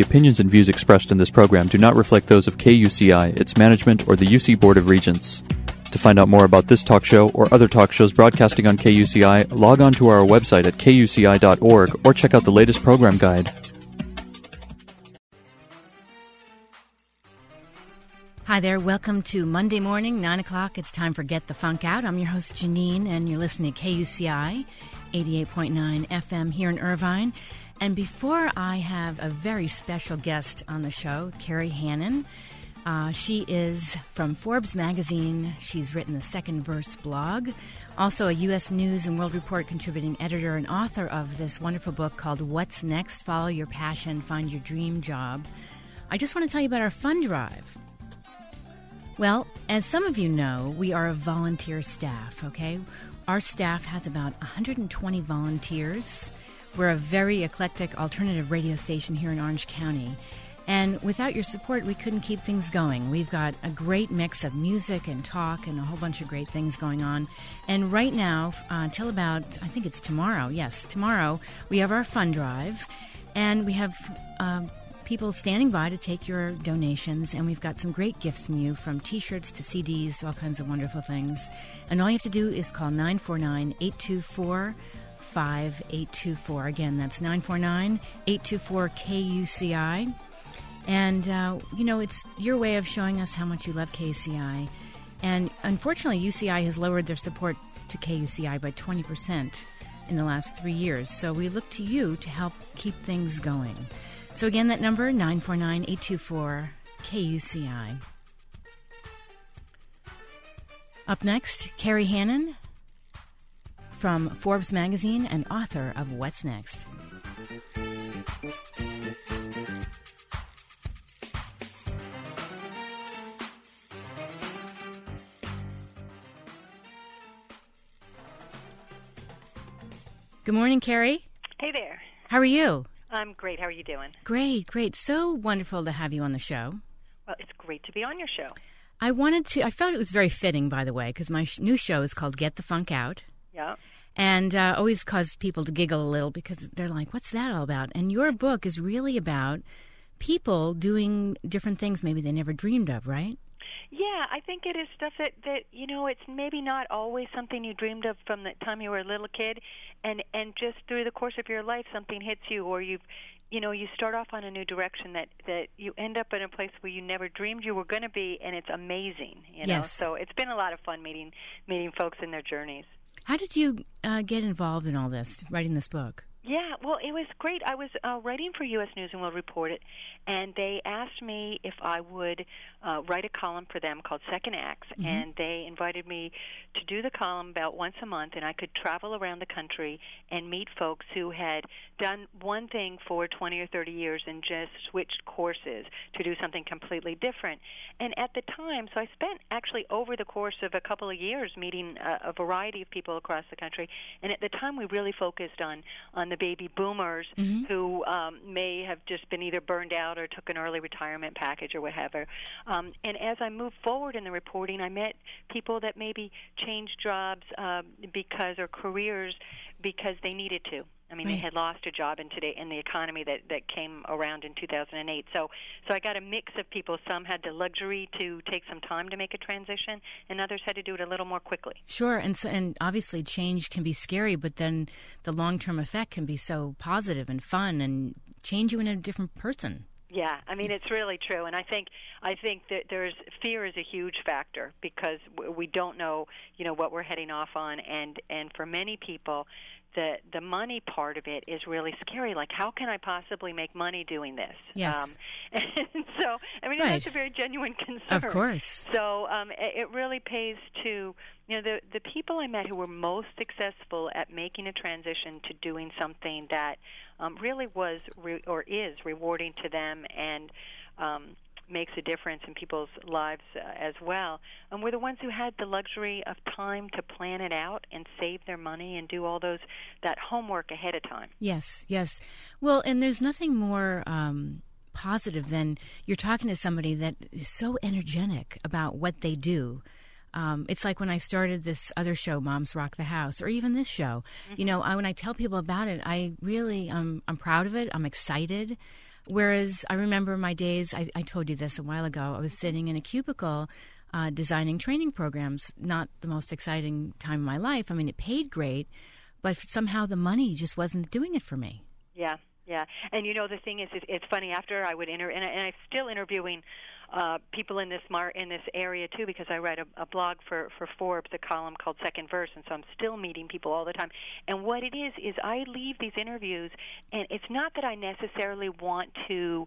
The opinions and views expressed in this program do not reflect those of KUCI, its management, or the UC Board of Regents. To find out more about this talk show or other talk shows broadcasting on KUCI, log on to our website at kuci.org or check out the latest program guide. Hi there, welcome to Monday morning, 9 o'clock. It's time for Get the Funk Out. I'm your host, Janine, and you're listening to KUCI 88.9 FM here in Irvine. And before I have a very special guest on the show, Kerry Hannon, uh, she is from Forbes magazine. She's written the Second Verse blog, also a U.S. News and World Report contributing editor and author of this wonderful book called What's Next Follow Your Passion, Find Your Dream Job. I just want to tell you about our fund drive. Well, as some of you know, we are a volunteer staff, okay? Our staff has about 120 volunteers. We're a very eclectic alternative radio station here in Orange County. And without your support, we couldn't keep things going. We've got a great mix of music and talk and a whole bunch of great things going on. And right now, uh, about, I think it's tomorrow, yes, tomorrow, we have our fund drive. And we have uh, people standing by to take your donations, and we've got some great gifts from you from t shirts to CDs, all kinds of wonderful things. And all you have to do is call 949 824 5824. Again, that's 949 824 KUCI. And, uh, you know, it's your way of showing us how much you love KUCI. And unfortunately, UCI has lowered their support to KUCI by 20% in the last three years. So we look to you to help keep things going. So again, that number, 949-824-KUCI. Up next, Kerry Hannon from Forbes magazine and author of What's Next. Good morning, Kerry. Hey there. How are you? I'm great. How are you doing? Great, great. So wonderful to have you on the show. Well, it's great to be on your show. I wanted to, I felt it was very fitting, by the way, because my sh- new show is called Get the Funk Out. Yeah. And uh, always caused people to giggle a little because they're like, what's that all about? And your book is really about people doing different things maybe they never dreamed of, right? Yeah, I think it is stuff that that you know it's maybe not always something you dreamed of from the time you were a little kid, and and just through the course of your life something hits you or you've you know you start off on a new direction that that you end up in a place where you never dreamed you were going to be, and it's amazing. You know, Yes. so it's been a lot of fun meeting meeting folks in their journeys. How did you uh, get involved in all this, writing this book? Yeah, well, it was great. I was uh, writing for U.S. News and World Report, it, and they asked me if I would uh, write a column for them called Second Acts, and they invited me to do the column about once a month, and I could travel around the country and meet folks who had done one thing for 20 or 30 years and just switched courses to do something completely different. And at the time, so I spent actually over the course of a couple of years meeting a, a variety of people across the country, and at the time we really focused on on the baby boomers who um, may have just been either burned out or took an early retirement package or whatever. Um, and as I moved forward in the reporting, I met people that maybe changed jobs um, because or careers because they needed to. I mean, Right. they had lost a job in today in the economy that that came around in 2008. So, so I got a mix of people. Some had the luxury to take some time to make a transition, and others had to do it a little more quickly. Sure, and so, and obviously change can be scary, but then the long term effect can be so positive and fun and change you into a different person. Yeah, I mean it's really true, and I think I think that there's fear is a huge factor because we don't know, you know, what we're heading off on, and and for many people, the the money part of it is really scary. Like, how can I possibly make money doing this? Yes. Um, and so, I mean, Right. that's a very genuine concern. Of course. So um, it, it really pays to you know the the people I met who were most successful at making a transition to doing something that um, really was re- or is rewarding to them and um, makes a difference in people's lives uh, as well. And we're the ones who had the luxury of time to plan it out and save their money and do all those that homework ahead of time. Yes, yes. Well, and there's nothing more um, positive than you're talking to somebody that is so energetic about what they do. Um, it's like when I started this other show, Moms Rock the House, or even this show. You know, I, when I tell people about it, I really um, I'm proud of it. I'm excited. Whereas I remember my days, I, I told you this a while ago, I was sitting in a cubicle uh, designing training programs. Not the most exciting time of my life. I mean, it paid great, but somehow the money just wasn't doing it for me. Yeah, yeah. And you know, the thing is, it's funny. After I would enter, and, and I'm still interviewing uh, people in this mar- in this area too, because I write a, a blog for for Forbes, a column called Second Verse, and so I'm still meeting people all the time. And what it is is I leave these interviews, and it's not that I necessarily want to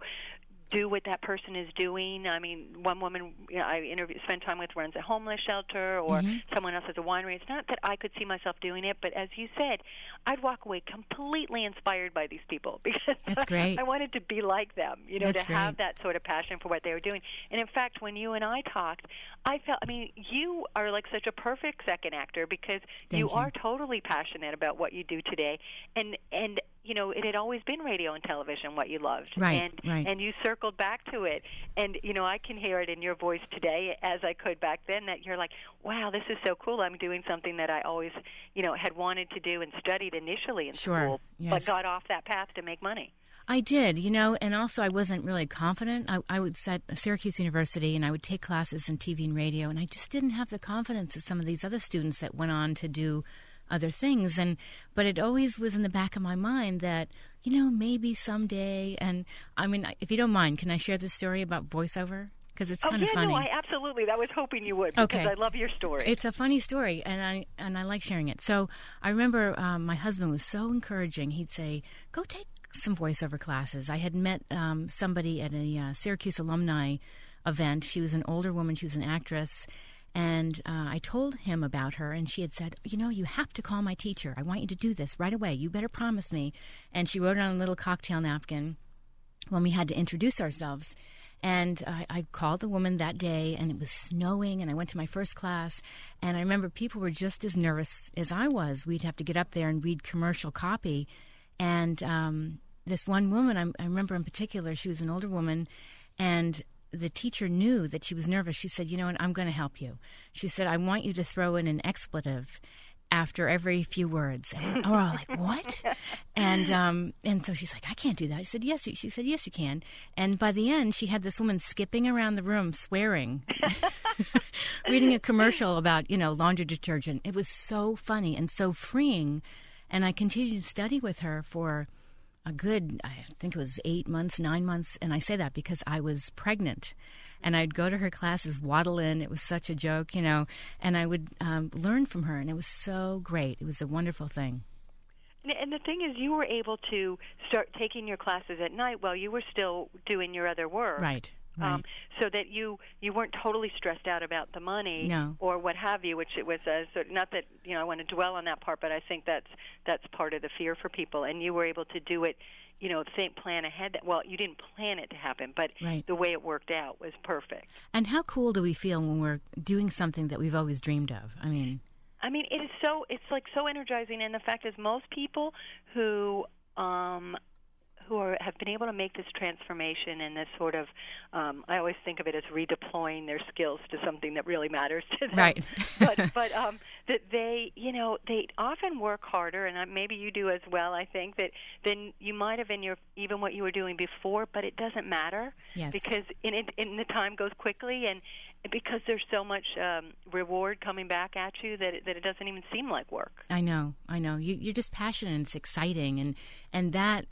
do what that person is doing. I mean, one woman you know, I interview, spend time with runs a homeless shelter, or mm-hmm. someone else has a winery. It's not that I could see myself doing it, but as you said, I'd walk away completely inspired by these people because That's great. I wanted to be like them. You know, That's to great. have that sort of passion for what they were doing. And in fact, when you and I talked, I felt. I mean, you are like such a perfect second actor because you, you. are totally passionate about what you do today, and and you know, it had always been radio and television what you loved. Right, and right. and you circled back to it. And you know, I can hear it in your voice today as I could back then that you're like, "Wow, this is so cool. I'm doing something that I always, you know, had wanted to do and studied initially in Sure, school, but got off that path to make money." I did, you know, and also I wasn't really confident. I, I would at Syracuse University and I would take classes in TV and radio, and I just didn't have the confidence of some of these other students that went on to do other things. And but it always was in the back of my mind that you know maybe someday. And I mean, if you don't mind, can I share this story about voiceover? Because it's Oh kind yeah, of funny. no, I absolutely. I was hoping you would because Okay. I love your story. It's a funny story, and I and I like sharing it. So I remember um, my husband was so encouraging. He'd say, "Go take some voiceover classes." I had met um, somebody at a uh, Syracuse alumni event. She was an older woman. She was an actress. And uh, I told him about her, and she had said, You know, you have to call my teacher. I want you to do this right away. You better promise me. And she wrote it on a little cocktail napkin when we had to introduce ourselves. And I, I called the woman that day, and it was snowing, and I went to my first class. And I remember people were just as nervous as I was. We'd have to get up there and read commercial copy. And um, this one woman, I, I remember in particular, she was an older woman, and the teacher knew that she was nervous. She said, You know what? I'm going to help you. She said, I want you to throw in an expletive after every few words. And we're all like, what? And um, and so she's like, I can't do that. I said, yes. you-" She said, yes, you can. And by the end, she had this woman skipping around the room, swearing, reading a commercial about you know laundry detergent. It was so funny and so freeing. And I continued to study with her for a good, I think it was eight months, nine months. And I say that because I was pregnant. And I'd go to her classes, waddle in. It was such a joke, you know. And I would um, learn from her. And it was so great. It was a wonderful thing. And- And the thing is, you were able to start taking your classes at night while you were still doing your other work. Right. Right. Um, so that you you weren't totally stressed out about the money No. or what have you, which it was a, sort not that you know I want to dwell on that part, but I think that's that's part of the fear for people, and you were able to do it, you know, think plan ahead. Well, you didn't plan it to happen, but Right. the way it worked out was perfect. and how cool do we feel when we're doing something that we've always dreamed of? I mean, I mean, it is so it's like so energizing, and the fact is, most people who um, who are, have been able to make this transformation and this sort of, um, I always think of it as redeploying their skills to something that really matters to them. Right. but but um, that they, you know, they often work harder, and maybe you do as well. I think that than you might have in your even what you were doing before, but it doesn't matter Yes. because in it, in the time goes quickly, and because there's so much um, reward coming back at you that it, that it doesn't even seem like work. I know, I know. You, you're just passionate and it's exciting, and and that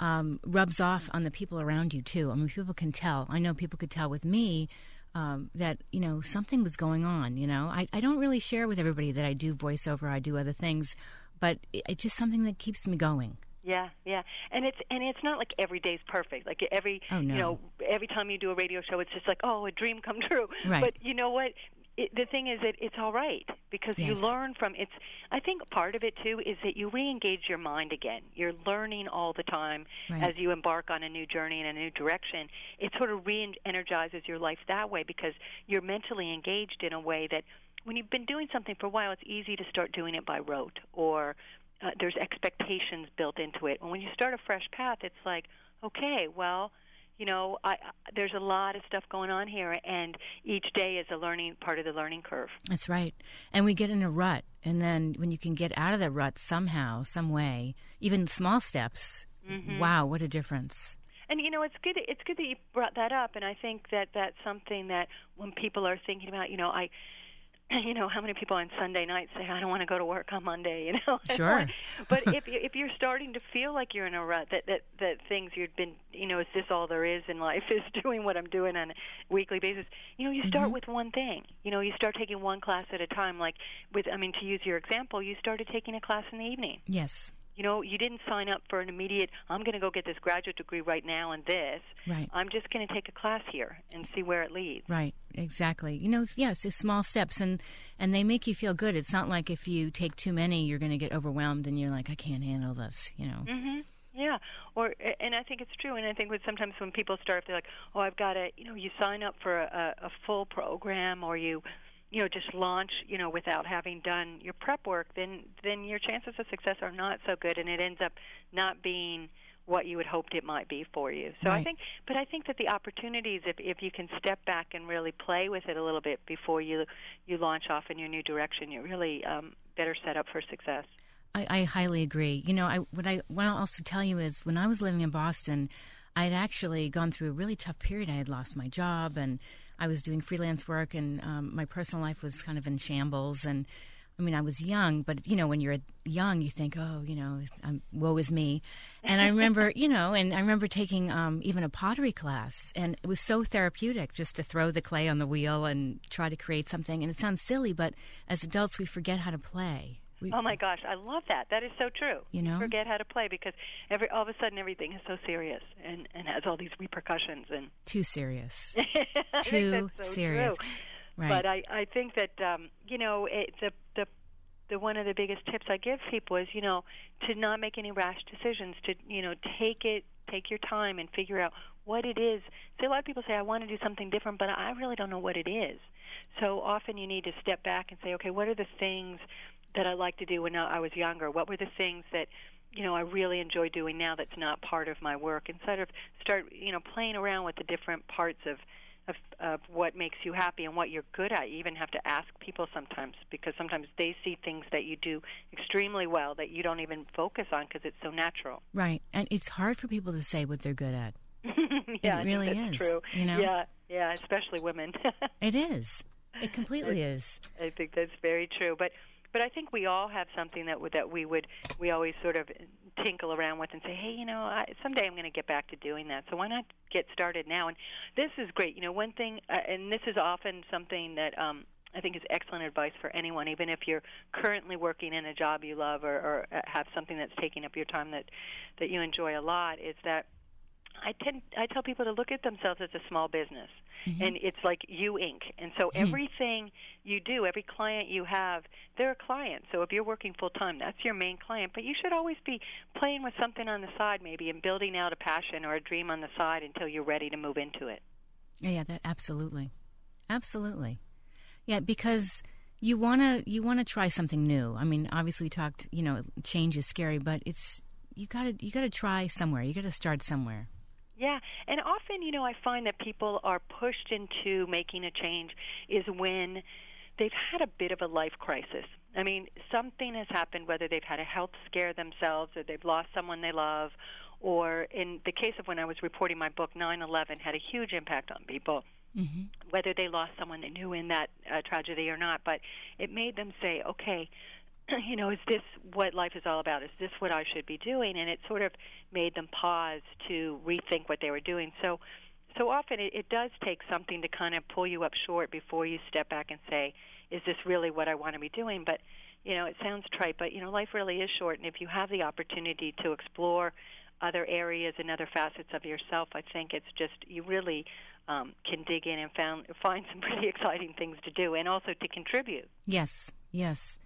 um, rubs off on the people around you too. I mean, people can tell. I know people could tell with me um, that you know something was going on. You know, I, I don't really share with everybody that I do voiceover, I do other things, but it, it's just something that keeps me going. Yeah, yeah, and it's and it's not like every day's perfect. Like every Oh, no. you know every time you do a radio show, it's just like oh a dream come true. Right. But you know what? It, the thing is that it's all right because you learn from it's. I think part of it too is that you re-engage your mind again. You're learning all the time Right. as you embark on a new journey in a new direction. It sort of re-energizes your life that way because you're mentally engaged in a way that when you've been doing something for a while, it's easy to start doing it by rote or uh, there's expectations built into it. And when you start a fresh path, it's like, okay, well, you know, I, I, there's a lot of stuff going on here, and each day is a learning part of the learning curve. That's right. And we get in a rut, and then when you can get out of that rut somehow, some way, even small steps. Mm-hmm. Wow, what a difference! And you know, it's good. It's good that you brought that up, and I think that that's something that when people are thinking about, you know, I you know how many people on Sunday night say I don't want to go to work on Monday, you know. Sure. but if if you're starting to feel like you're in a rut, that that that things you've been, you know, is this all there is in life? Is doing what I'm doing on a weekly basis? You know, you start Mm-hmm. with one thing. You know, you start taking one class at a time. Like with, I mean, to use your example, you started taking a class in the evening. Yes. You know, you didn't sign up for an immediate. I'm going to go get this graduate degree right now and this. Right. I'm just going to take a class here and see where it leads. Right, exactly. You know, yes, it's small steps, and and they make you feel good. It's not like if you take too many, you're going to get overwhelmed, and you're like, I can't handle this. You know. hmm Yeah, or and I think it's true. And I think when sometimes when people start, they're like, "Oh, I've got to," you know, you sign up for a, a full program, or you, you know, just launch, you know, without having done your prep work. Then then your chances of success are not so good, and it ends up not being what you had hoped it might be for you. So I think, but I think that the opportunities, if if you can step back and really play with it a little bit before you you launch off in your new direction, you're really um, better set up for success. I, I highly agree. You know, I what I what I'll also tell you is when I was living in Boston, I had actually gone through a really tough period. I had lost my job, and I was doing freelance work, and um, my personal life was kind of in shambles. And I mean, I was young, but you know, when you're young, you think, oh, you know, um, woe is me. And I remember, you know, and I remember taking um, even a pottery class, and it was so therapeutic just to throw the clay on the wheel and try to create something. And it sounds silly, but as adults, we forget how to play. We, Oh my gosh, I love that. That is so true. You know? forget how to play because every all of a sudden everything is so serious and and has all these repercussions and too serious. Too so serious. True. Right. But I I think that um you know it, the the the one of the biggest tips I give people is you know to not make any rash decisions to you know take it take your time and figure out what it is. See, a lot of people say I want to do something different, but I really don't know what it is. So often you need to step back and say, okay, what are the things that I like to do when I was younger? What were the things that you know I really enjoy doing now that's not part of my work? And sort of start you know playing around with the different parts of of, of what makes you happy and what you're good at. You even have to ask people sometimes because sometimes they see things that you do extremely well that you don't even focus on because it's so natural. Right. And it's hard for people to say what they're good at. yeah, I really is, True. you know? Yeah, yeah, especially women. It is. It completely is. I think that's very true. But but I think we all have something that that we would we always sort of tinkle around with and say, hey, you know, I, someday I'm going to get back to doing that. So why not get started now? And this is great. You know, one thing, uh, and this is often something that. um I think is excellent advice for anyone, even if you're currently working in a job you love or, or uh, have something that's taking up your time that that you enjoy a lot. Is that I tend I tell people to look at themselves as a small business, mm-hmm. and it's like you Inc. And so hmm. everything you do, every client you have, they're a client. So if you're working full time, that's your main client. But you should always be playing with something on the side, maybe, and building out a passion or a dream on the side until you're ready to move into it. Yeah, yeah, that, absolutely. Absolutely. Yeah, because you want to you want to try something new. I mean, obviously we talked, you know, change is scary, but it's you got to you got to try somewhere. You got to start somewhere. Yeah, and often, you know, I find that people are pushed into making a change is when they've had a bit of a life crisis. I mean, something has happened, whether they've had a health scare themselves or they've lost someone they love, or in the case of when I was reporting my book, 9 11 had a huge impact on people. Mm-hmm. Whether they lost someone they knew in that uh, tragedy or not, but it made them say, okay, you know, is this what life is all about? Is this what I should be doing? And it sort of made them pause to rethink what they were doing. So, so often it, it does take something to kind of pull you up short before you step back and say, is this really what I want to be doing? But, you know, it sounds trite, but, you know, life really is short. And if you have the opportunity to explore other areas and other facets of yourself, I think it's just, you really um, can dig in and found, find some pretty exciting things to do and also to contribute. Yes, yes.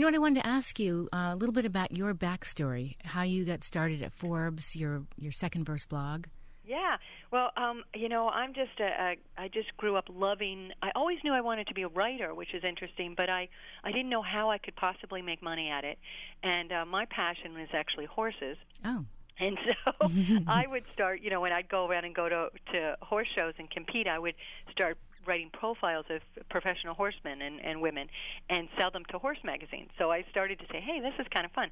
You know what I wanted to ask you uh, a little bit about your backstory, how you got started at Forbes, your your second verse blog. Yeah. Well, um, you know, I'm just a, a I just grew up loving I always knew I wanted to be a writer, which is interesting, but I I didn't know how I could possibly make money at it. And uh, my passion was actually horses. Oh, And so I would start, you know, when I'd go around and go to to horse shows and compete, I would start writing profiles of professional horsemen and, and women and sell them to horse magazines. So I started to say, hey, this is kind of fun.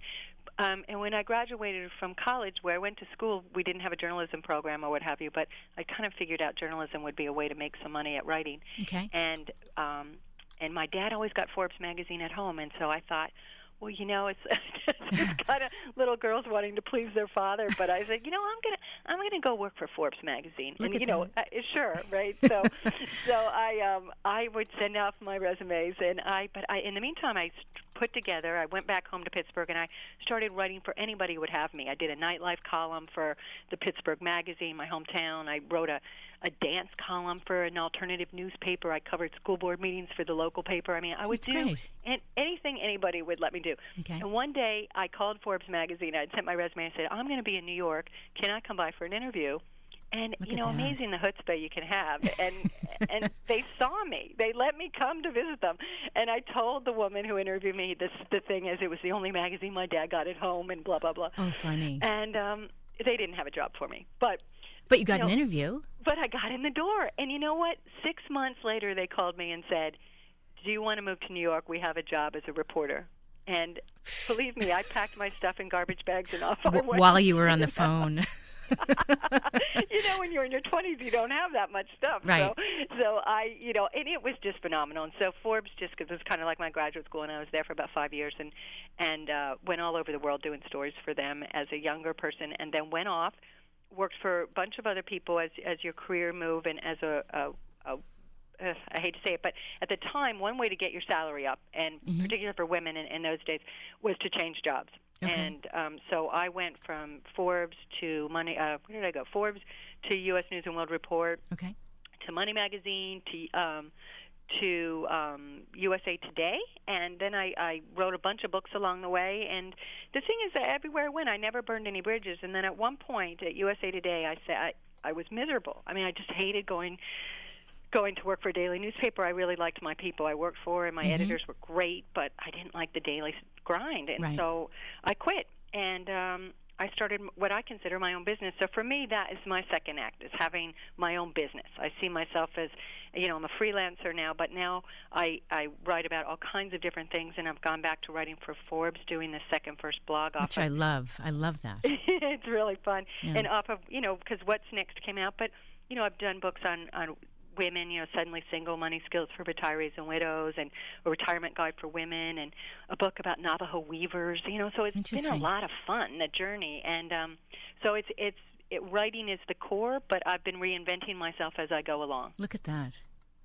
Um, and when I graduated from college, where I went to school, we didn't have a journalism program or what have you, but I kind of figured out journalism would be a way to make some money at writing. Okay. And um, and my dad always got Forbes magazine at home, and so I thought, well, you know, it's, it's kind of little girls wanting to please their father. But I said, you know, I'm gonna I'm gonna go work for Forbes magazine, Look and you know, uh, sure, right? So, so I um I would send off my resumes, and I but I in the meantime I put together. I went back home to Pittsburgh, and I started writing for anybody who would have me. I did a nightlife column for the Pittsburgh Magazine, my hometown. I wrote a a dance column for an alternative newspaper. I covered school board meetings for the local paper. I mean, I would That's do great. an- anything anybody would let me do. Okay. And one day I called Forbes magazine. I'd sent my resume I said, "I'm going to be in New York. Can I come by for an interview?" And Look you know, amazing the chutzpah you can have. And and they saw me. They let me come to visit them. And I told the woman who interviewed me, "This the thing is, it was the only magazine my dad got at home," and blah blah blah. Oh, funny. And um, they didn't have a job for me, but But you got you an interview. but I got in the door. And you know what? Six months later, they called me and said, "Do you want to move to New York? We have a job as a reporter." And believe me, I packed my stuff in garbage bags and off I W- went. while you were on the phone. you know, when you're in your 20s, you don't have that much stuff. Right. So, so I, you know, and it was just phenomenal. And so Forbes just because it was kind of like my graduate school, and I was there for about five years, and and uh, went all over the world doing stories for them as a younger person, and then went off, worked for a bunch of other people as as your career move, and as a, a, a uh, I hate to say it, but at the time, one way to get your salary up, and Mhm. particularly for women in, in those days, was to change jobs. Okay. And um, so I went from Forbes to Money. Uh, where did I go? Forbes to U.S. News and World Report Okay. to Money Magazine to um, to um, USA Today, and then I, I wrote a bunch of books along the way. And the thing is that everywhere I went, I never burned any bridges. And then at one point at USA Today, I said I, I was miserable. I mean, I just hated going going to work for a daily newspaper. I really liked my people I worked for, and my Mhm. editors were great, but I didn't like the daily grind, and Right. so I quit. And um, I started what I consider my own business. So for me, that is my second act: is having my own business. I see myself as, you know, I'm a freelancer now, but now I I write about all kinds of different things, and I've gone back to writing for Forbes, doing the second verse blog off Which I love. I love that. it's really fun. Yeah. And off of you know because what's next came out, but you know I've done books on on women, you know, suddenly single money skills for retirees and widows, and a retirement guide for women, and a book about Navajo weavers. You know, so it's been a lot of fun the journey, and um, so it's it's it, writing is the core, but I've been reinventing myself as I go along. Look at that.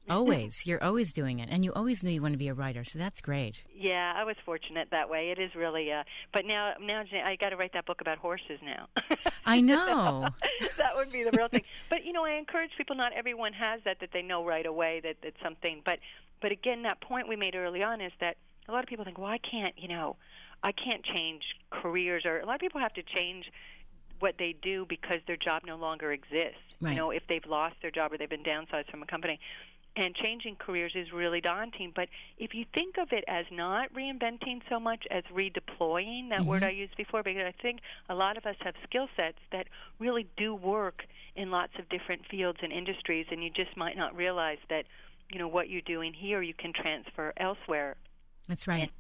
Always. You're always doing it. And you always knew you wanted to be a writer, so that's great. Yeah, I was fortunate that way. It is really, uh, but now now I got to write that book about horses now. I know. that would be the real thing. But you know, I encourage people. Not everyone has that that they know right away that it's something. But but again, that point we made early on is that a lot of people think, well, I can't, you know, I can't change careers, or a lot of people have to change what they do because their job no longer exists. Right. You know, if they've lost their job or they've been downsized from a company. And changing careers is really daunting. But if you think of it as not reinventing so much as redeploying, that word Mhm. I used before, because I think a lot of us have skill sets that really do work in lots of different fields and industries, and you just might not realize that, you know, what you're doing here you can transfer elsewhere. That's right.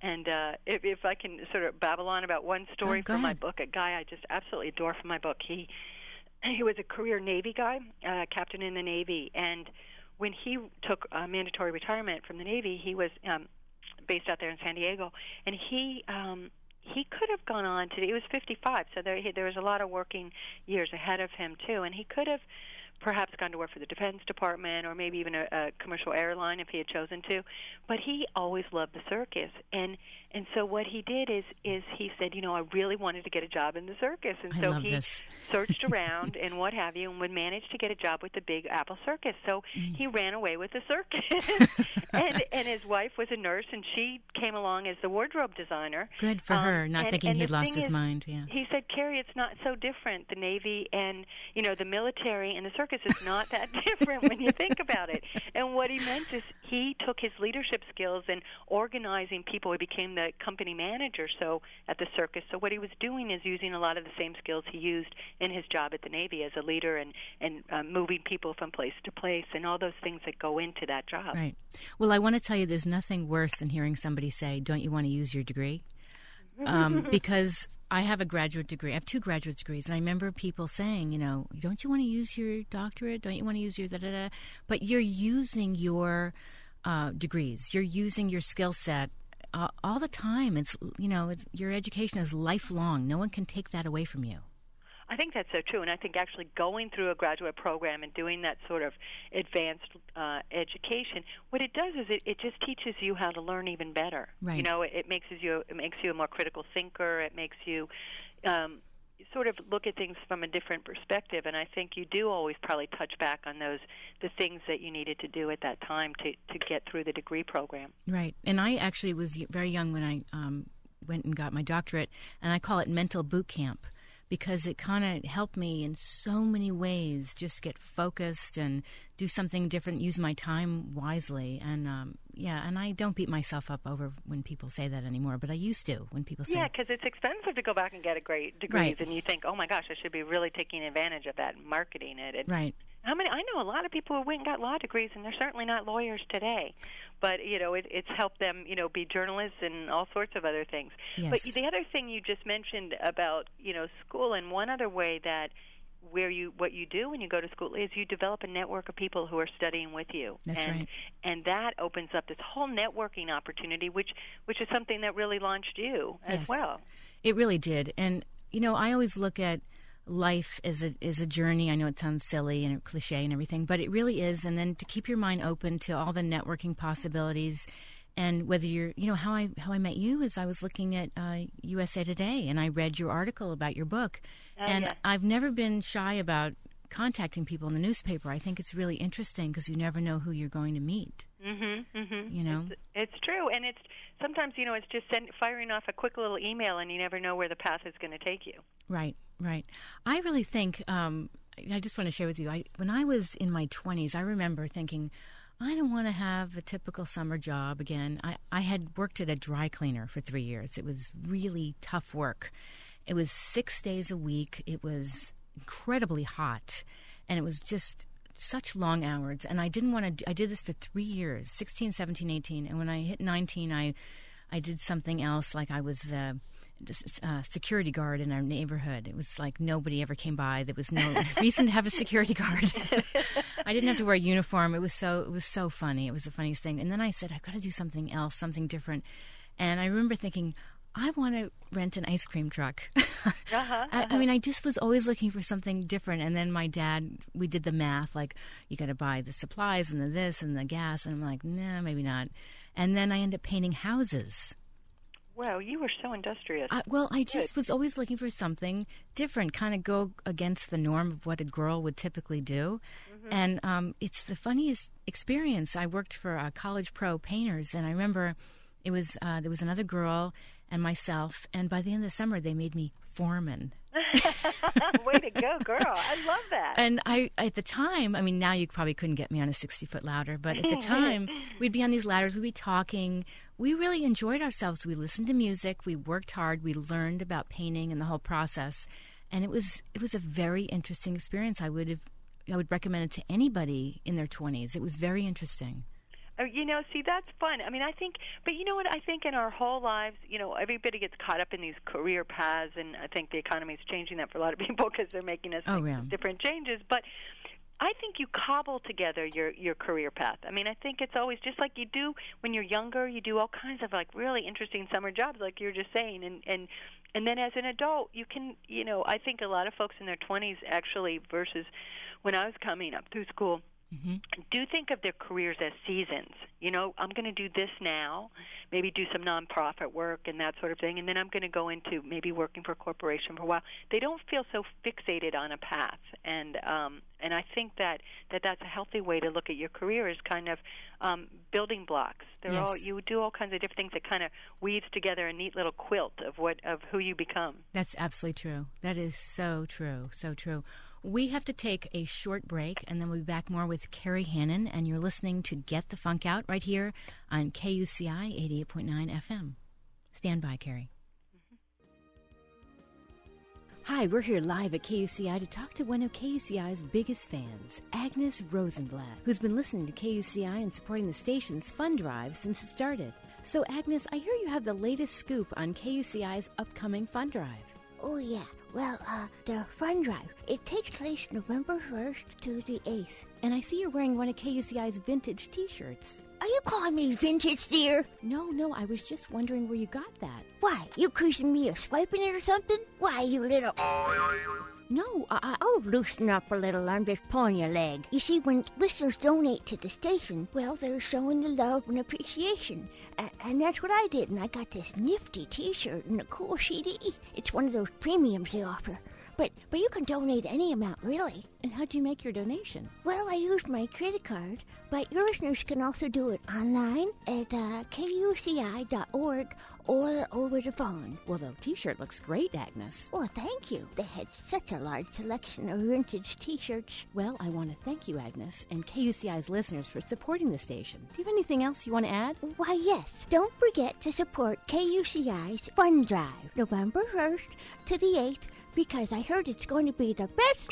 And uh, if, if I can sort of babble on about one story Oh, from my book, a guy I just absolutely adore from my book. He he was a career Navy guy, uh, captain in the Navy, and when he took uh, mandatory retirement from the Navy, he was um, based out there in San Diego, and he um, he could have gone on to. He was 55, so there he, there was a lot of working years ahead of him too, and he could have perhaps gone to work for the Defense Department or maybe even a, a commercial airline if he had chosen to. But he always loved the circus, and and so what he did is is he said, you know, I really wanted to get a job in the circus, and I so he this. searched around and what have you, and would manage to get a job with the Big Apple Circus. So Mm. he ran away with the circus, and and his wife was a nurse, and she came along as the wardrobe designer. Good for Um, her, not and- thinking and he'd lost his is, mind. Yeah. He said, Kerry, it's not so different. The Navy and you know the military and the circus circus is not that different when you think about it. And what he meant is he took his leadership skills and organizing people. He became the company manager so at the circus. So what he was doing is using a lot of the same skills he used in his job at the Navy as a leader and and uh, moving people from place to place and all those things that go into that job. Right. Well, I want to tell you, there's nothing worse than hearing somebody say, "Don't you want to use your degree?" Um, because I have a graduate degree. I have two graduate degrees, and I remember people saying, you know, don't you want to use your doctorate? Don't you want to use your da da da? But you're using your uh, degrees. You're using your skill set uh, all the time. It's you know, it's, your education is lifelong. No one can take that away from you. I think that's so true, and I think actually going through a graduate program and doing that sort of advanced uh, education, what it does is it, it just teaches you how to learn even better. Right. You know, it, it makes you it makes you a more critical thinker. It makes you um, sort of look at things from a different perspective and I think you do always probably touch back on those the things that you needed to do at that time to to get through the degree program. Right. And I actually was very young when I um, went and got my doctorate and I call it mental boot camp because it kind of helped me in so many ways just get focused and do something different, use my time wisely. And um, yeah, and I don't beat myself up over when people say that anymore, but I used to when people say, Yeah, because it's expensive to go back and get a great degree, Right. and you think, oh my gosh, I should be really taking advantage of that and marketing it. And right. How many? I know a lot of people who went and got law degrees, and they're certainly not lawyers today. But you know, it, it's helped them, you know, be journalists and all sorts of other things. Yes. But the other thing you just mentioned about you know school, and one other way that where you what you do when you go to school is you develop a network of people who are studying with you That's and right. and that opens up this whole networking opportunity which which is something that really launched you as Yes. well It really did. And you know, I always look at life is a as a journey. I know it sounds silly and cliche and everything, but it really is. And then to keep your mind open to all the networking possibilities, and whether you're, you know, how I how I met you is I was looking at uh, USA Today and I read your article about your book, Oh, and yeah. I've never been shy about contacting people in the newspaper. I think it's really interesting because you never know who you're going to meet. Mhm. Mhm. You know? It's, it's true and it's sometimes you know it's just send, firing off a quick little email and you never know where the path is going to take you. Right, right. I really think um, I just want to share with you. I, when I was in my twenties, I remember thinking, I don't want to have a typical summer job again. I, I had worked at a dry cleaner for three years. It was really tough work. It was six days a week. It was incredibly hot, and it was just such long hours. And I didn't want to. I did this for three years 16, 17, 18. And when I hit 19, I, I did something else, like I was the uh, security guard in our neighborhood. It was like nobody ever came by. There was no reason to have a security guard. I didn't have to wear a uniform. It was so it was so funny. It was the funniest thing. And then I said, I've got to do something else, something different. And I remember thinking, I want to rent an ice cream truck. Uh-huh, I, I mean, I just was always looking for something different. And then my dad, we did the math, like you got to buy the supplies and the this and the gas. And I'm like, nah, maybe not. And then I end up painting houses. Wow, you were so industrious. I, well, I just was always looking for something different, kind of go against the norm of what a girl would typically do. And um, it's the funniest experience. I worked for uh, College Pro Painters, and I remember it was uh, there was another girl and myself, and by the end of the summer, they made me foreman. Way to go, girl! I love that. And I, at the time, I mean, now you probably couldn't get me on a 60 foot ladder, but at the time, we'd be on these ladders, we'd be talking. We really enjoyed ourselves. We listened to music, we worked hard, we learned about painting and the whole process. And it was, it was a very interesting experience. I would have, I would recommend it to anybody in their 20s. It was very interesting. Oh, you know, see, that's fun. I mean, I think, but you know what? I think in our whole lives, you know, everybody gets caught up in these career paths, and I think the economy is changing that for a lot of people because they're making us Oh, yeah. different changes. But I think you cobble together your your career path. I mean, I think it's always just like you do when you're younger. You do all kinds of like really interesting summer jobs, like you're just saying, and and and then as an adult, you can, you know, I think a lot of folks in their 20s actually versus when I was coming up through school do think of their careers as seasons. You know, I'm going to do this now, maybe do some nonprofit work and that sort of thing, and then I'm going to go into maybe working for a corporation for a while. They don't feel so fixated on a path, and um, and I think that that that's a healthy way to look at your career is kind of um, building blocks. They're all you do all kinds of different things that kind of weaves together a neat little quilt of what of who you become. That's absolutely true. That is so true, so true. We have to take a short break, and then we'll be back more with Kerry Hannon, and you're listening to Get the Funk Out right here on KUCI 88.9 FM. Stand by, Kerry. Mm-hmm. Hi, we're here live at KUCI to talk to one of KUCI's biggest fans, Agnes Rosenblatt, who's been listening to KUCI and supporting the station's fund drive since it started. So, Agnes, I hear you have the latest scoop on KUCI's upcoming fund drive. Oh, yeah. Well, uh, the fun drive. It takes place November 1st to the 8th. And I see you're wearing one of KUCI's vintage t shirts. Are you calling me vintage, dear? No, no, I was just wondering where you got that. Why, you accusing me of swiping it or something? Why, you little... No, I- will loosen up a little. I'm just pulling your leg. You see, when listeners donate to the station, well, they're showing the love and appreciation. A- and that's what I did, and I got this nifty T-shirt and a cool CD. It's one of those premiums they offer. But but you can donate any amount, really. And how'd you make your donation? Well, I used my credit card, but your listeners can also do it online at uh, kuci.org or over the phone. Well, the t-shirt looks great, Agnes. Well, thank you. They had such a large selection of vintage t-shirts. Well, I want to thank you, Agnes, and KUCI's listeners for supporting the station. Do you have anything else you want to add? Why, yes. Don't forget to support KUCI's Fun Drive, November 1st to the 8th because I heard it's going to be the best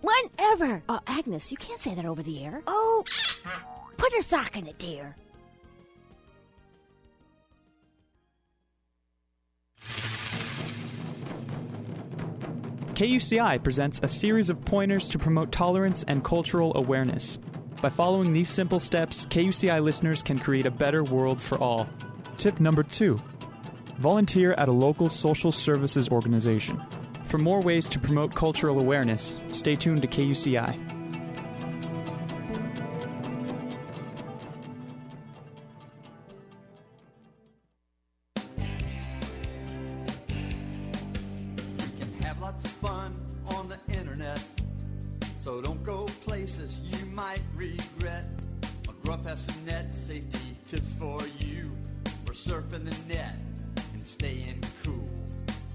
one ever. Uh, Agnes, you can't say that over the air. Oh, put a sock in it, dear. KUCI presents a series of pointers to promote tolerance and cultural awareness. By following these simple steps, KUCI listeners can create a better world for all. Tip number two volunteer at a local social services organization. For more ways to promote cultural awareness, stay tuned to KUCI. McGruff has some net safety tips for you. We're surfing the net and staying cool.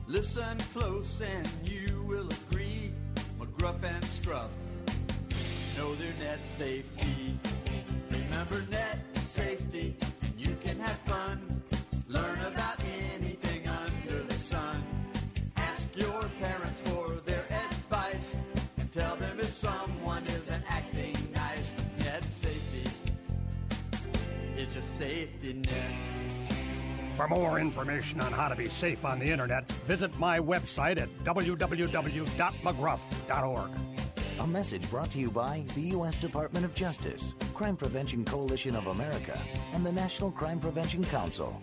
Listen close and you will agree. McGruff and Scruff know their net safety. Remember net safety, and you can have fun. Learn about safety net. For more information on how to be safe on the internet, visit my website at www.mcgruff.org. A message brought to you by the U.S. Department of Justice, Crime Prevention Coalition of America, and the National Crime Prevention Council.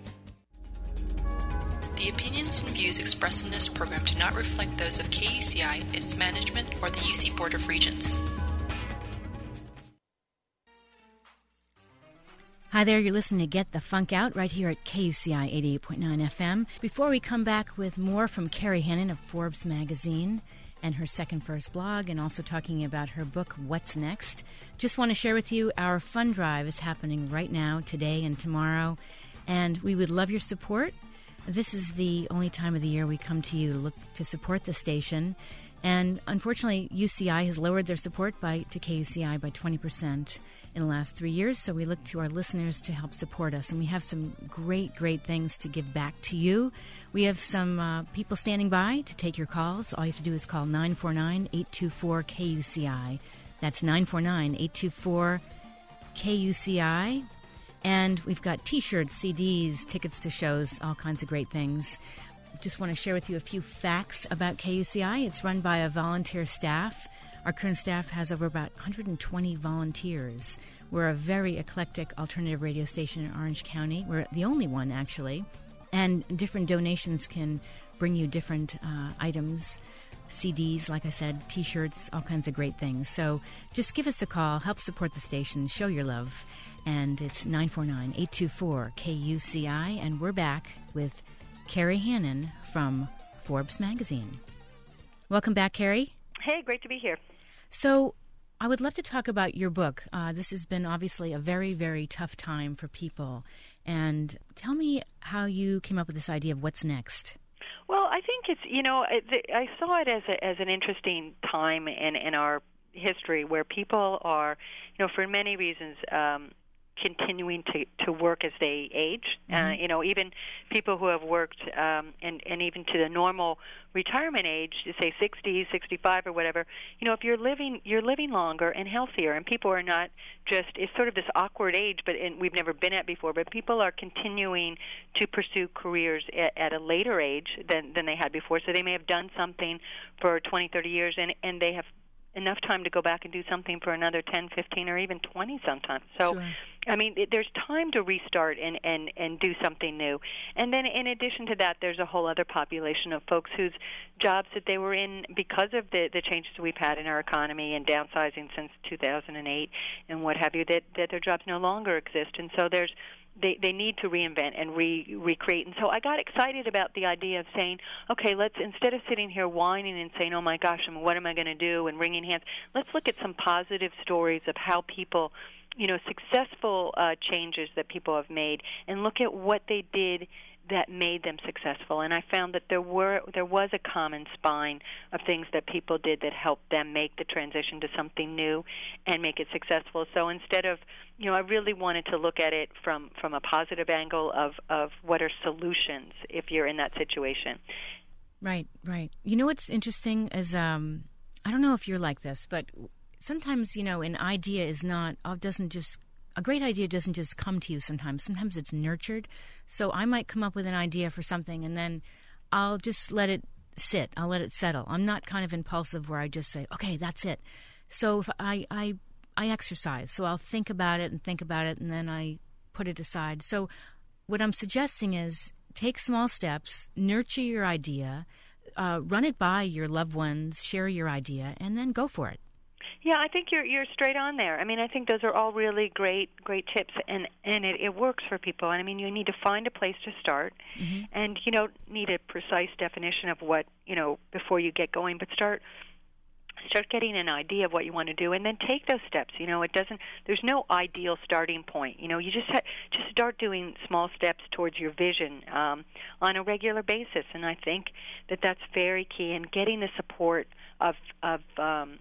The opinions and views expressed in this program do not reflect those of KUCI, its management, or the UC Board of Regents. Hi there, you're listening to Get the Funk Out right here at KUCI 88.9 FM. Before we come back with more from Kerry Hannon of Forbes magazine and her second verse blog, and also talking about her book, What's Next, just want to share with you our fund drive is happening right now, today and tomorrow, and we would love your support. This is the only time of the year we come to you to look to support the station. And unfortunately, UCI has lowered their support by to KUCI by 20% in the last three years. So we look to our listeners to help support us. And we have some great, great things to give back to you. We have some uh, people standing by to take your calls. All you have to do is call 949 824 KUCI. That's 949 824 KUCI. And we've got t shirts, CDs, tickets to shows, all kinds of great things just want to share with you a few facts about KUCI. It's run by a volunteer staff. Our current staff has over about 120 volunteers. We're a very eclectic alternative radio station in Orange County. We're the only one, actually. And different donations can bring you different uh, items CDs, like I said, t shirts, all kinds of great things. So just give us a call, help support the station, show your love. And it's 949 824 KUCI. And we're back with Kerry Hannon from Forbes magazine. Welcome back, Kerry. Hey, great to be here. So, I would love to talk about your book. Uh, this has been obviously a very, very tough time for people. And tell me how you came up with this idea of what's next. Well, I think it's you know I, I saw it as a, as an interesting time in in our history where people are you know for many reasons um, continuing to to work as they age. Uh, mm-hmm. Uh, you know, even people who have worked um, and and even to the normal retirement age, say 60, 65 or whatever. You know, if you're living you're living longer and healthier, and people are not just it's sort of this awkward age, but and we've never been at before. But people are continuing to pursue careers at, at a later age than than they had before. So they may have done something for 20, 30 years, and and they have enough time to go back and do something for another 10, 15, or even 20 sometimes. So, sure. I mean, it, there's time to restart and, and, and do something new. And then, in addition to that, there's a whole other population of folks whose jobs that they were in because of the, the changes we've had in our economy and downsizing since 2008 and what have you, that, that their jobs no longer exist. And so there's they they need to reinvent and re recreate. And so I got excited about the idea of saying, okay, let's instead of sitting here whining and saying, oh my gosh, what am I going to do, and wringing hands, let's look at some positive stories of how people you know successful uh, changes that people have made and look at what they did that made them successful. And i found that there were there was a common spine of things that people did that helped them make the transition to something new and make it successful. So instead of you know i really wanted to look at it from from a positive angle of of what are solutions if you're in that situation. Right right. You know what's interesting is um i don't know if you're like this but sometimes you know an idea is not uh, doesn't just a great idea doesn't just come to you sometimes. Sometimes it's nurtured. So I might come up with an idea for something and then I'll just let it sit. I'll let it settle. I'm not kind of impulsive where I just say, "Okay, that's it." So if I I I exercise. So I'll think about it and think about it and then I put it aside. So what I'm suggesting is take small steps, nurture your idea, uh, run it by your loved ones, share your idea, and then go for it. Yeah, I think you're you're straight on there. I mean, I think those are all really great great tips, and and it, it works for people. And I mean, you need to find a place to start, mm-hmm. and you don't need a precise definition of what you know before you get going, but start start getting an idea of what you want to do and then take those steps you know it doesn't there's no ideal starting point you know you just ha- just start doing small steps towards your vision um, on a regular basis and i think that that's very key and getting the support of of um,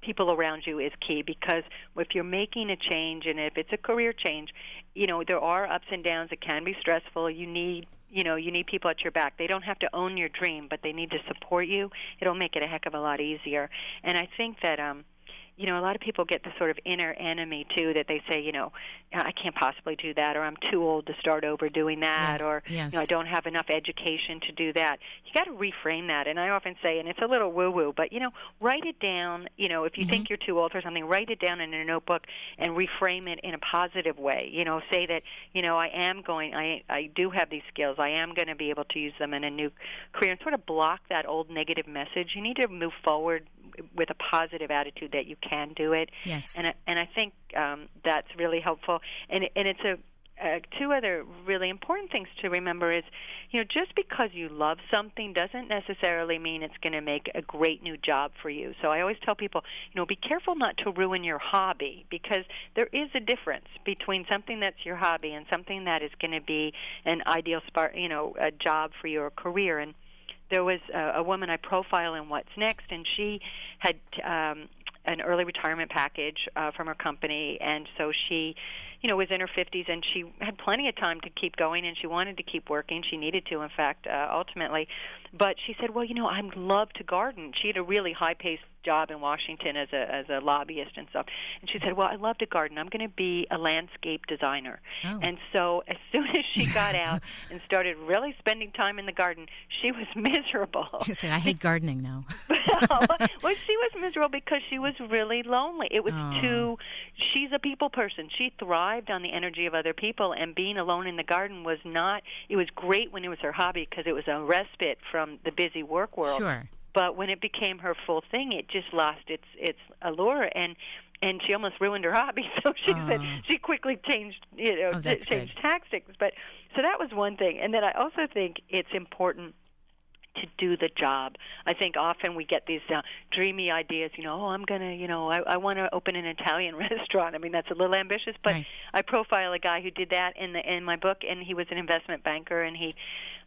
people around you is key because if you're making a change and if it's a career change, you know, there are ups and downs. It can be stressful. You need you know you need people at your back they don't have to own your dream but they need to support you it'll make it a heck of a lot easier and i think that um you know, a lot of people get the sort of inner enemy too that they say, you know, I can't possibly do that, or I'm too old to start over doing that, yes, or yes. you know, I don't have enough education to do that. You got to reframe that, and I often say, and it's a little woo-woo, but you know, write it down. You know, if you mm-hmm. think you're too old for something, write it down in a notebook and reframe it in a positive way. You know, say that, you know, I am going, I I do have these skills. I am going to be able to use them in a new career, and sort of block that old negative message. You need to move forward with a positive attitude that you can do it. Yes. And and I think um, that's really helpful. And and it's a uh, two other really important things to remember is, you know, just because you love something doesn't necessarily mean it's going to make a great new job for you. So I always tell people, you know, be careful not to ruin your hobby because there is a difference between something that's your hobby and something that is going to be an ideal, spark, you know, a job for your career. And there was a, a woman I profile in What's Next, and she had um, an early retirement package uh, from her company, and so she, you know, was in her 50s, and she had plenty of time to keep going, and she wanted to keep working. She needed to, in fact, uh, ultimately. But she said, "Well, you know, I love to garden." She had a really high-paced job in Washington as a as a lobbyist and stuff. And she said, "Well, I love to garden. I'm going to be a landscape designer." Oh. And so, as soon as she got out and started really spending time in the garden, she was miserable. She said, "I hate gardening now." well, she was miserable because she was really lonely. It was oh. too. She's a people person. She thrived on the energy of other people, and being alone in the garden was not. It was great when it was her hobby because it was a respite from the busy work world. Sure but when it became her full thing, it just lost its its allure and and she almost ruined her hobby. So she uh. said she quickly changed you know oh, changed good. tactics. But so that was one thing, and then I also think it's important to do the job. I think often we get these uh, dreamy ideas, you know, oh, I'm going to, you know, I, I want to open an Italian restaurant. I mean, that's a little ambitious, but right. I profile a guy who did that in the in my book and he was an investment banker and he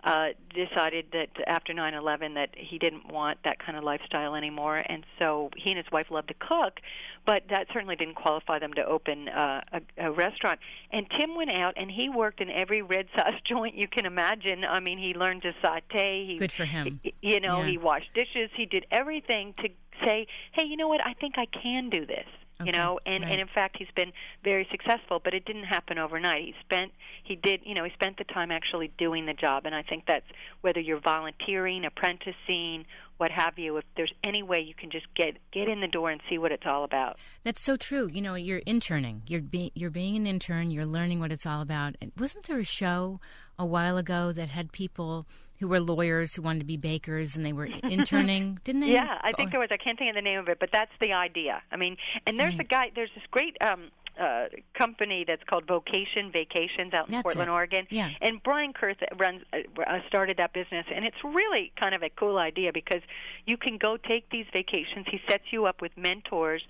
uh, decided that after 9/11 that he didn't want that kind of lifestyle anymore, and so he and his wife loved to cook, but that certainly didn't qualify them to open uh, a, a restaurant. And Tim went out and he worked in every red sauce joint you can imagine. I mean, he learned to saute. He, Good for him. He, you know, Yeah. he washed dishes. He did everything to say, "Hey, you know what? I think I can do this." You know, and right. and in fact, he's been very successful. But it didn't happen overnight. He spent he did you know he spent the time actually doing the job, and I think that's whether you're volunteering, apprenticing, what have you. If there's any way you can just get get in the door and see what it's all about. That's so true. You know, you're interning. You're being you're being an intern. You're learning what it's all about. And Wasn't there a show a while ago that had people who were lawyers who wanted to be bakers and they were interning? Didn't they? Yeah, I think there was. I can't think of the name of it, but that's the idea. I mean, and there's a guy. There's this great um, uh, company that's called Vocation Vacations out in That's Portland, it. Oregon. Yeah. And Brian Kurth runs uh, uh, started that business, and it's really kind of a cool idea because you can go take these vacations. He sets you up with mentors,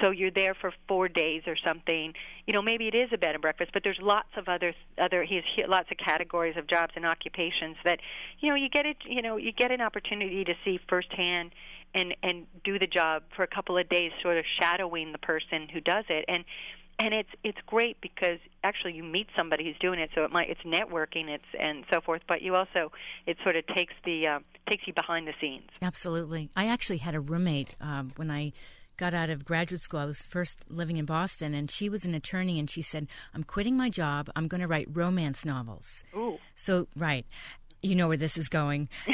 so you're there for four days or something. You know, maybe it is a bed and breakfast, but there's lots of other other. He has lots of categories of jobs and occupations that, you know, you get it. You know, you get an opportunity to see firsthand and and do the job for a couple of days, sort of shadowing the person who does it, and and it's it's great because actually you meet somebody who's doing it, so it might it's networking, it's and so forth. But you also it sort of takes the uh, takes you behind the scenes. Absolutely. I actually had a roommate um, when I got out of graduate school. I was first living in Boston, and she was an attorney, and she said, "I'm quitting my job. I'm going to write romance novels." Ooh. So, right. You know where this is going.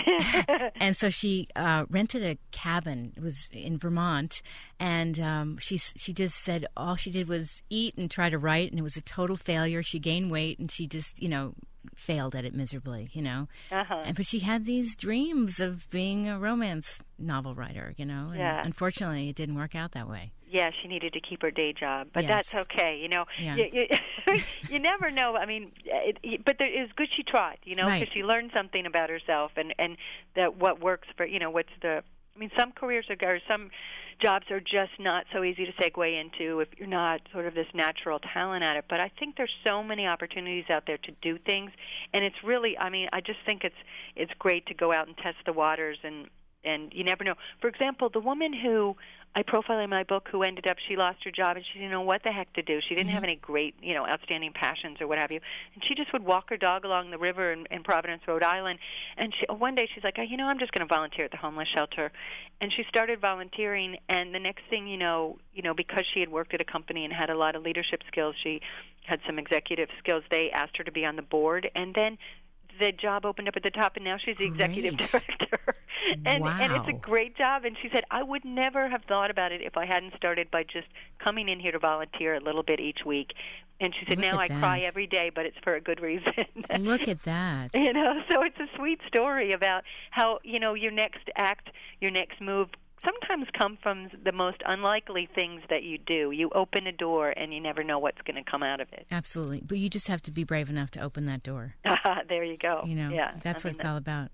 and so she uh, rented a cabin. It was in Vermont, and um, she she just said all she did was eat and try to write, and it was a total failure. She gained weight, and she just you know failed at it miserably. You know, Uh-huh. and but she had these dreams of being a romance novel writer. You know, and Yeah. unfortunately, it didn't work out that way. Yeah, she needed to keep her day job, but Yes. that's okay. You know, Yeah. you, you, you never know. I mean, it, it, but there, it was good she tried. You know, because Right. she learned something about herself and and that what works for you know what's the. I mean, some careers are or some jobs are just not so easy to segue into if you're not sort of this natural talent at it. But I think there's so many opportunities out there to do things, and it's really. I mean, I just think it's it's great to go out and test the waters and and you never know. For example, the woman who I profile in my book who ended up she lost her job and she didn't know what the heck to do. She didn't mm-hmm. have any great, you know, outstanding passions or what have you. And she just would walk her dog along the river in, in Providence, Rhode Island. And she, one day she's like, oh, you know, I'm just going to volunteer at the homeless shelter. And she started volunteering. And the next thing you know, you know, because she had worked at a company and had a lot of leadership skills, she had some executive skills. They asked her to be on the board, and then the job opened up at the top, and now she's the executive director. And and it's a great job. And she said, I would never have thought about it if I hadn't started by just coming in here to volunteer a little bit each week. And she said, Look now I at cry every day, but it's for a good reason. Look at that. you know, so it's a sweet story about how you know your next act, your next move. Sometimes come from the most unlikely things that you do. You open a door and you never know what's going to come out of it. Absolutely. But you just have to be brave enough to open that door. there you go. You know, yeah, that's I what mean, it's all about.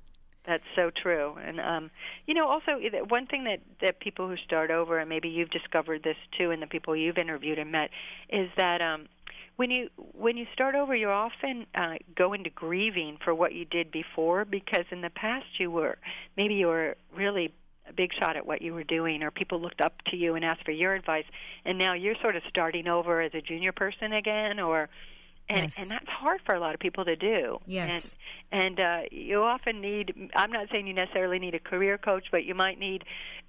That's so true. And um you know also i- one thing that that people who start over and maybe you've discovered this too and the people you've interviewed and met is that um when you when you start over you often uh go into grieving for what you did before because in the past you were maybe you were really a big shot at what you were doing or people looked up to you and asked for your advice and now you're sort of starting over as a junior person again or and Yes. and that's hard for a lot of people to do Yes. and and uh, you often need i'm not saying you necessarily need a career coach but you might need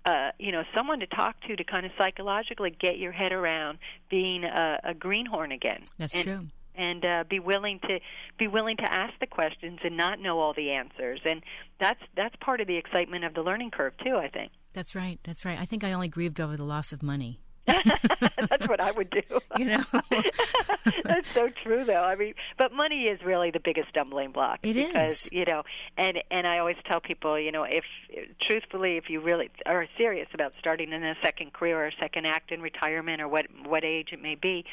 uh, you know someone to talk to to kind of psychologically get your head around being a, a greenhorn again That's and, true. and uh, be willing to be willing to ask the questions and not know all the answers and that's that's part of the excitement of the learning curve too i think That's right. That's right. I think I only grieved over the loss of money. that's what i would do You know? That's so true, though. I mean, but money is really the biggest stumbling block. It because, is. you know, and and I always tell people, you know, if truthfully, if you really are serious about starting in a second career or a second act in retirement or what what age it may be,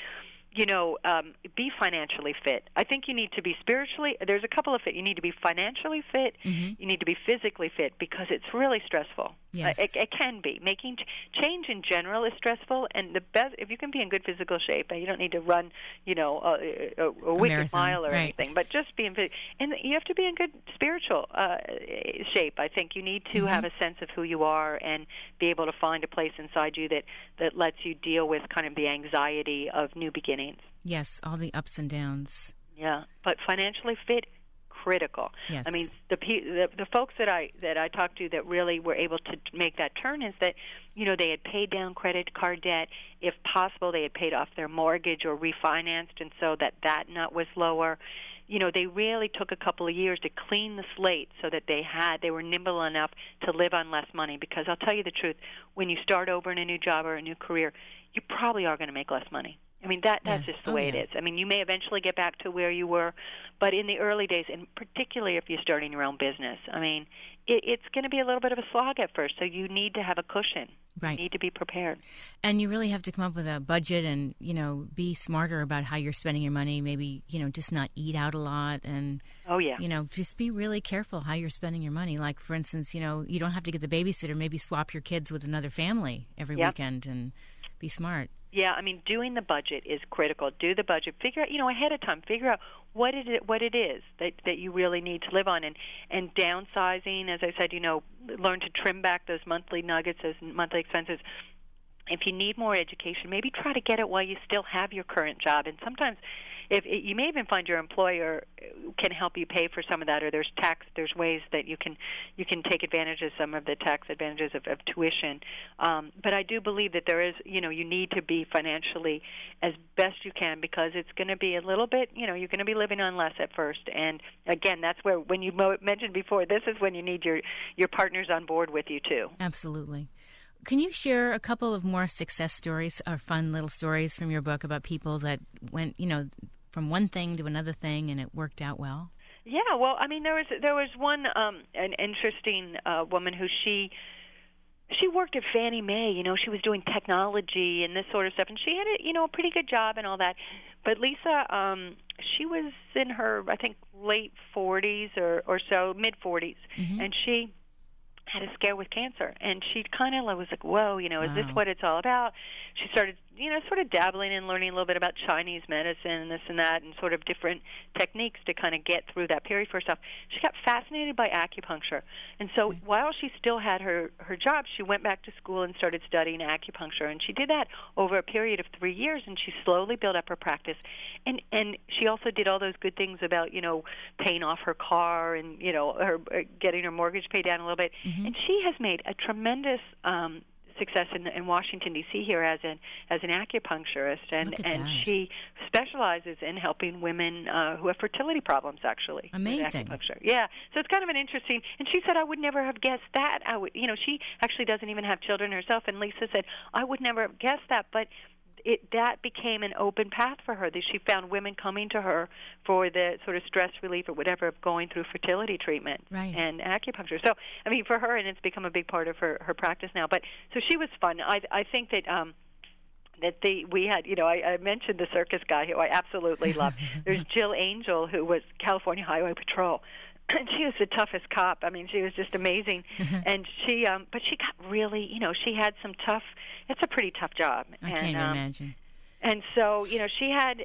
you know, um, be financially fit. I think you need to be spiritually. There's a couple of fit. You need to be financially fit. Mhm. You need to be physically fit because it's really stressful. Yes. Uh, it, it can be. Making ch- change in general is stressful, and the best if you can be in good physical shape. You don't need to run, you know, a, a, a wicked marathon, mile or right. anything, but just be in. And you have to be in good spiritual uh, shape. I think you need to Mhm. have a sense of who you are and be able to find a place inside you that that lets you deal with kind of the anxiety of new beginnings. Yes, all the ups and downs. Yeah, but financially fit, critical. Yes. I mean, the, the the folks that I that I talked to that really were able to make that turn is that you know they had paid down credit card debt. If possible, they had paid off their mortgage or refinanced, and so that that nut was lower. You know, they really took a couple of years to clean the slate so that they had they were nimble enough to live on less money. Because I'll tell you the truth, when you start over in a new job or a new career, you probably are going to make less money. I mean that that's Yes. just the Oh, way yeah. it is. I mean, you may eventually get back to where you were, but in the early days, and particularly if you're starting your own business, I mean, it, it's going to be a little bit of a slog at first. So you need to have a cushion. Right. You need to be prepared. And you really have to come up with a budget and, you know, be smarter about how you're spending your money. Maybe, you know, just not eat out a lot and, Oh yeah. you know, just be really careful how you're spending your money. Like, for instance, you know, you don't have to get the babysitter. Maybe swap your kids with another family every Yep. weekend and be smart. Yeah, I mean, doing the budget is critical. Do the budget. Figure out, you know, ahead of time. Figure out what it is, what it is that that you really need to live on, and and downsizing. As I said, you know, learn to trim back those monthly nuggets, those monthly expenses. If you need more education, maybe try to get it while you still have your current job. And sometimes, if you may even find your employer can help you pay for some of that, or there's tax, there's ways that you can you can take advantage of some of the tax advantages of, of tuition. Um, but I do believe that there is, you know, you need to be financially as best you can because it's going to be a little bit, you know, you're going to be living on less at first. And again, that's where when you mo- mentioned before, this is when you need your your partners on board with you too. Absolutely. Can you share a couple of more success stories or fun little stories from your book about people that went, you know, from one thing to another thing and it worked out well? Yeah, well, I mean, there was there was one um, an interesting uh, woman who she she worked at Fannie Mae. You know, she was doing technology and this sort of stuff, and she had a you know a pretty good job and all that. But Lisa, um, she was in her I think late forties or or so, mid 40s Mhm. and she had a scare with cancer and she kind of was like whoa you know is this what it's all about she started you know sort of dabbling and learning a little bit about chinese medicine and this and that and sort of different techniques to kind of get through that period for herself. She got fascinated by acupuncture. And so while she still had her her job she went back to school and started studying acupuncture. And she did that over a period of 3 years and she slowly built up her practice. And and she also did all those good things about you know paying off her car and you know her uh, getting her mortgage paid down a little bit. Mm-hmm. and she has made a tremendous um success in, in Washington D.C. here as an as an acupuncturist, and and that. she specializes in helping women uh, who have fertility problems. Actually, Amazing. acupuncture. Yeah, so it's kind of an interesting. And she said, I would never have guessed that. I would, you know, she actually doesn't even have children herself. And Lisa said, I would never have guessed that, but it that became an open path for her that she found women coming to her for the sort of stress relief or whatever of going through fertility treatment Right. and acupuncture. So I mean for her and it's become a big part of her her practice now. But so she was fun. I I think that um that the we had you know I, I mentioned the circus guy who I absolutely love. There's Jill Angel who was California Highway Patrol. And she was the toughest cop. I mean, she was just amazing. and she, um, but she got really, you know, she had some tough. It's a pretty tough job. I and, can't um, imagine. and so, you know, she had,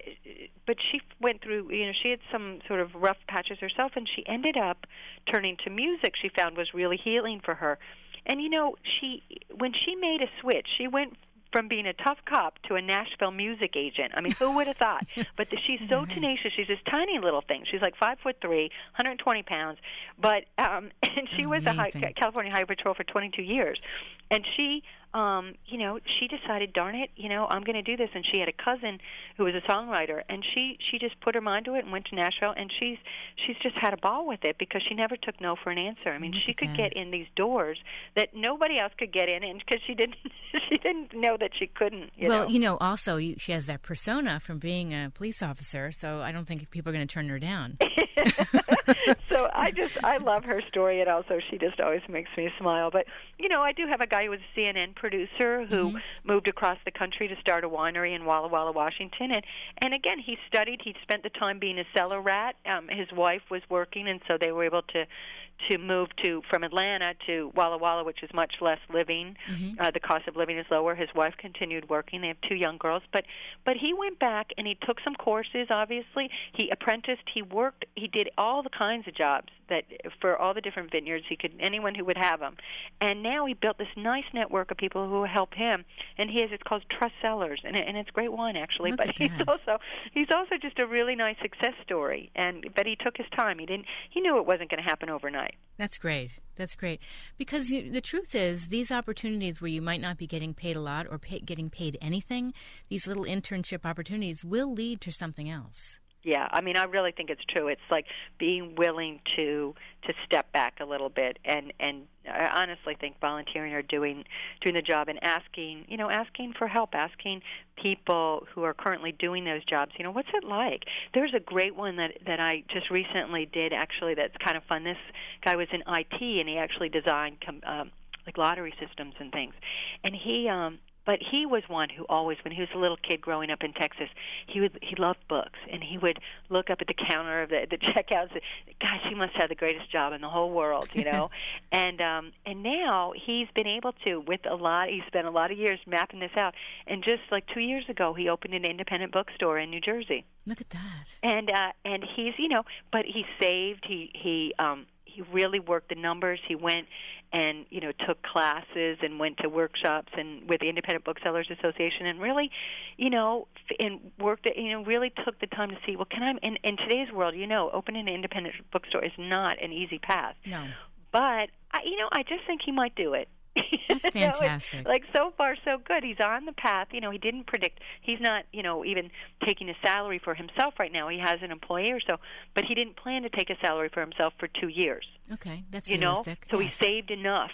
but she went through, you know, she had some sort of rough patches herself, and she ended up turning to music. She found was really healing for her. And you know, she when she made a switch, she went from being a tough cop to a Nashville music agent. I mean, who would have thought? But the, she's so tenacious. She's this tiny little thing. She's like five foot three, 120 pounds. But um, and she was a high, Amazing. California Highway Patrol for 22 years, and she, um, you know, she decided, darn it, you know, I'm going to do this. And she had a cousin who was a songwriter, and she she just put her mind to it and went to Nashville, and she's she's just had a ball with it because she never took no for an answer. I mean, Look she could that. get in these doors that nobody else could get in, and because she didn't she didn't know that she couldn't. You well, know? you know, also you, she has that persona from being a police officer, so I don't think people are going to turn her down. so I just I love her story, and also she just always makes me smile. But you know, I do have a guy who was a CNN producer who Mm-hmm. moved across the country to start a winery in Walla Walla, Washington. And and again, he studied. He spent the time being a cellar rat. Um, his wife was working, and so they were able to to move to from Atlanta to Walla Walla, which is much less living. Mm-hmm. Uh, the cost of living is lower. His wife continued working. They have two young girls, but but he went back and he took some courses. Obviously, he apprenticed. He worked. He did all the kinds of jobs that for all the different vineyards he could anyone who would have them. And now he built this nice network of people who help him. And he has it's called Trust Cellars, and and it's great wine actually. Look but he's that. also he's also just a really nice success story. And but he took his time. He didn't. He knew it wasn't going to happen overnight. That's great. That's great. Because you, the truth is, these opportunities where you might not be getting paid a lot or pay, getting paid anything, these little internship opportunities will lead to something else. Yeah, I mean, I really think it's true. It's like being willing to to step back a little bit, and and I honestly think volunteering or doing doing the job and asking, you know, asking for help, asking people who are currently doing those jobs, you know, what's it like? There's a great one that that I just recently did actually. That's kind of fun. This guy was in IT, and he actually designed com- um, like lottery systems and things, and he um but he was one who always when he was a little kid growing up in Texas he would he loved books. And he would look up at the counter of the the checkout and say gosh he must have the greatest job in the whole world you know? And um and now he's been able to with a lot he spent a lot of years mapping this out. And just like 2 years ago he opened an independent bookstore in New Jersey. Look at that. and uh and he's you know but he saved he he um he really worked the numbers. He went and you know took classes and went to workshops and with the independent booksellers association and really you know and worked you know really took the time to see well can i in in today's world you know opening an independent bookstore is not an easy path No. but I, you know i just think he might do it That's know, fantastic. like so far so good he's on the path you know he didn't predict he's not you know even taking a salary for himself right now he has an employee or so but he didn't plan to take a salary for himself for two years Okay, that's you know realistic. so he saved enough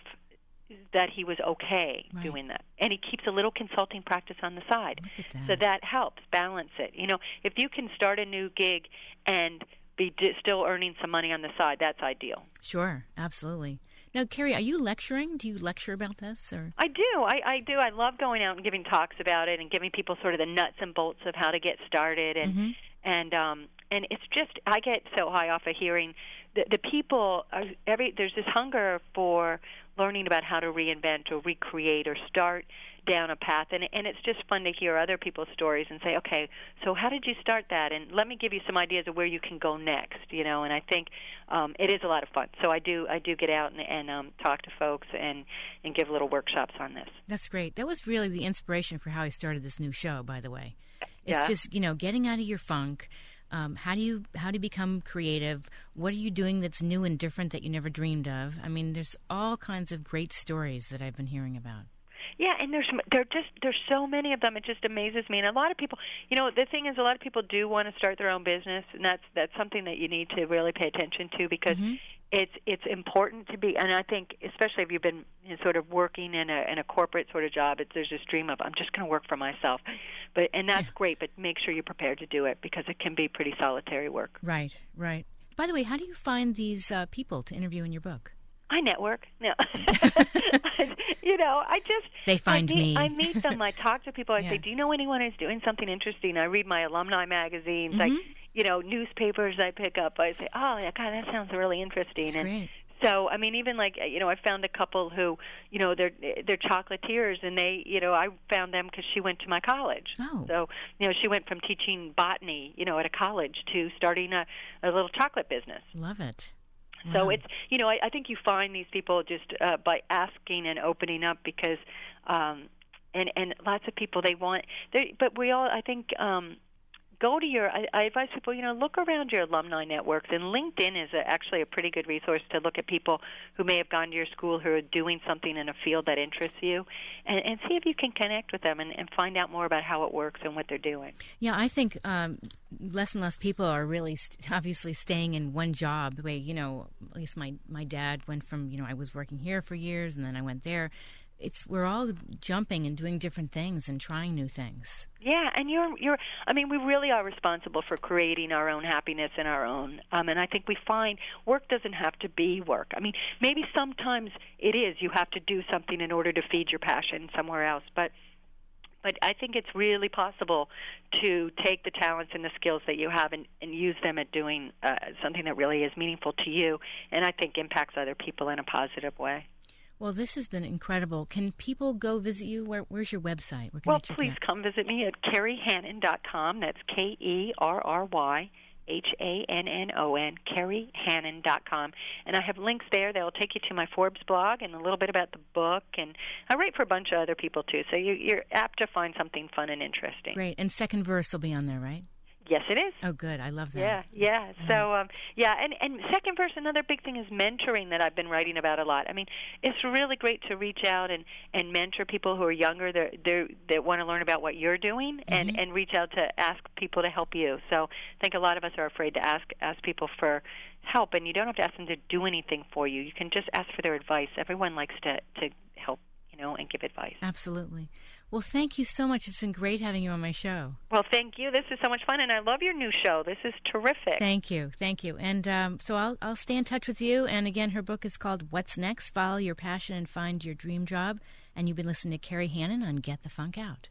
that he was okay Right. doing that and he keeps a little consulting practice on the side that. so that helps balance it you know if you can start a new gig and be d- still earning some money on the side that's ideal Sure, absolutely. Now, Kerry, are you lecturing? Do you lecture about this, or I do. I, I do. I love going out and giving talks about it and giving people sort of the nuts and bolts of how to get started and Mhm. and um and it's just I get so high off of hearing the the people are every there's this hunger for learning about how to reinvent or recreate or start down a path and and it's just fun to hear other people's stories and say okay so how did you start that and let me give you some ideas of where you can go next you know and I think um it is a lot of fun so I do I do get out and, and um talk to folks and and give little workshops on this that's great. That was really the inspiration for how I started this new show. By the way, it's Yeah. just you know getting out of your funk. Um, how do you how do you become creative? What are you doing that's new and different that you never dreamed of? I mean, there's all kinds of great stories that I've been hearing about. Yeah, and there's there just there's so many of them. It just amazes me. And a lot of people, you know, the thing is, a lot of people do want to start their own business, and that's that's something that you need to really pay attention to because it's it's important to be. And I think, especially if you've been you know, sort of working in a in a corporate sort of job, it's, there's this dream of I'm just going to work for myself, but and that's great. But make sure you're prepared to do it because it can be pretty solitary work. Right, right. By the way, how do you find these uh, people to interview in your book? I network. No, you know, I just They find I meet, me. I meet them. I talk to people. I Yeah. say, "Do you know anyone who's doing something interesting?" I read my alumni magazines. I, Mhm. you know, newspapers. I pick up. I say, "Oh, yeah, God, that sounds really interesting." That's and great. so, I mean, even like you know, I found a couple who, you know, they're they're chocolatiers, and they, you know, I found them because she went to my college. Oh. So, you know, she went from teaching botany, you know, at a college to starting a, a little chocolate business. Love it. So Wow. it's you know I, I think you find these people just uh, by asking and opening up because um, and and lots of people they want they but we all I think um, go to your I, I advise people you know look around your alumni networks and LinkedIn is a, actually a pretty good resource to look at people who may have gone to your school who are doing something in a field that interests you and, and see if you can connect with them and, and find out more about how it works and what they're doing. Yeah, I think um, less and less people are really st- obviously staying in one job. The way you know, at least my my dad went from you know I was working here for years and then I went there. It's we're all jumping and doing different things and trying new things. Yeah, and you're you're I mean we really are responsible for creating our own happiness and our own um and I think we find work doesn't have to be work. I mean, maybe sometimes it is you have to do something in order to feed your passion somewhere else, but but I think it's really possible to take the talents and the skills that you have and, and use them at doing uh, something that really is meaningful to you and I think impacts other people in a positive way. Well, this has been incredible. Can people go visit you? Where, where's your website? well, please come visit me at kerryhannon.com. That's K E R R Y H A N N O N, kerryhannon.com. And I have links there that will take you to my Forbes blog and a little bit about the book. And I write for a bunch of other people too, so you, you're apt to find something fun and interesting. Great. And Second Verse will be on there, right? Yes, it is. Oh, good. I love that. Yeah, yeah. So, um, yeah, and and second verse, another big thing is mentoring that I've been writing about a lot. I mean, it's really great to reach out and and mentor people who are younger that they that want to learn about what you're doing, mm-hmm. and and reach out to ask people to help you. So, I think a lot of us are afraid to ask ask people for help, and you don't have to ask them to do anything for you. You can just ask for their advice. Everyone likes to to help, you know, and give advice. Absolutely. Well, thank you so much. It's been great having you on my show. Well, thank you. This is so much fun, and I love your new show. This is terrific. Thank you, thank you. And um, so I'll I'll stay in touch with you. And again, her book is called "What's Next: Follow Your Passion and Find Your Dream Job." And you've been listening to Kerry Hannon on Get the Funk Out.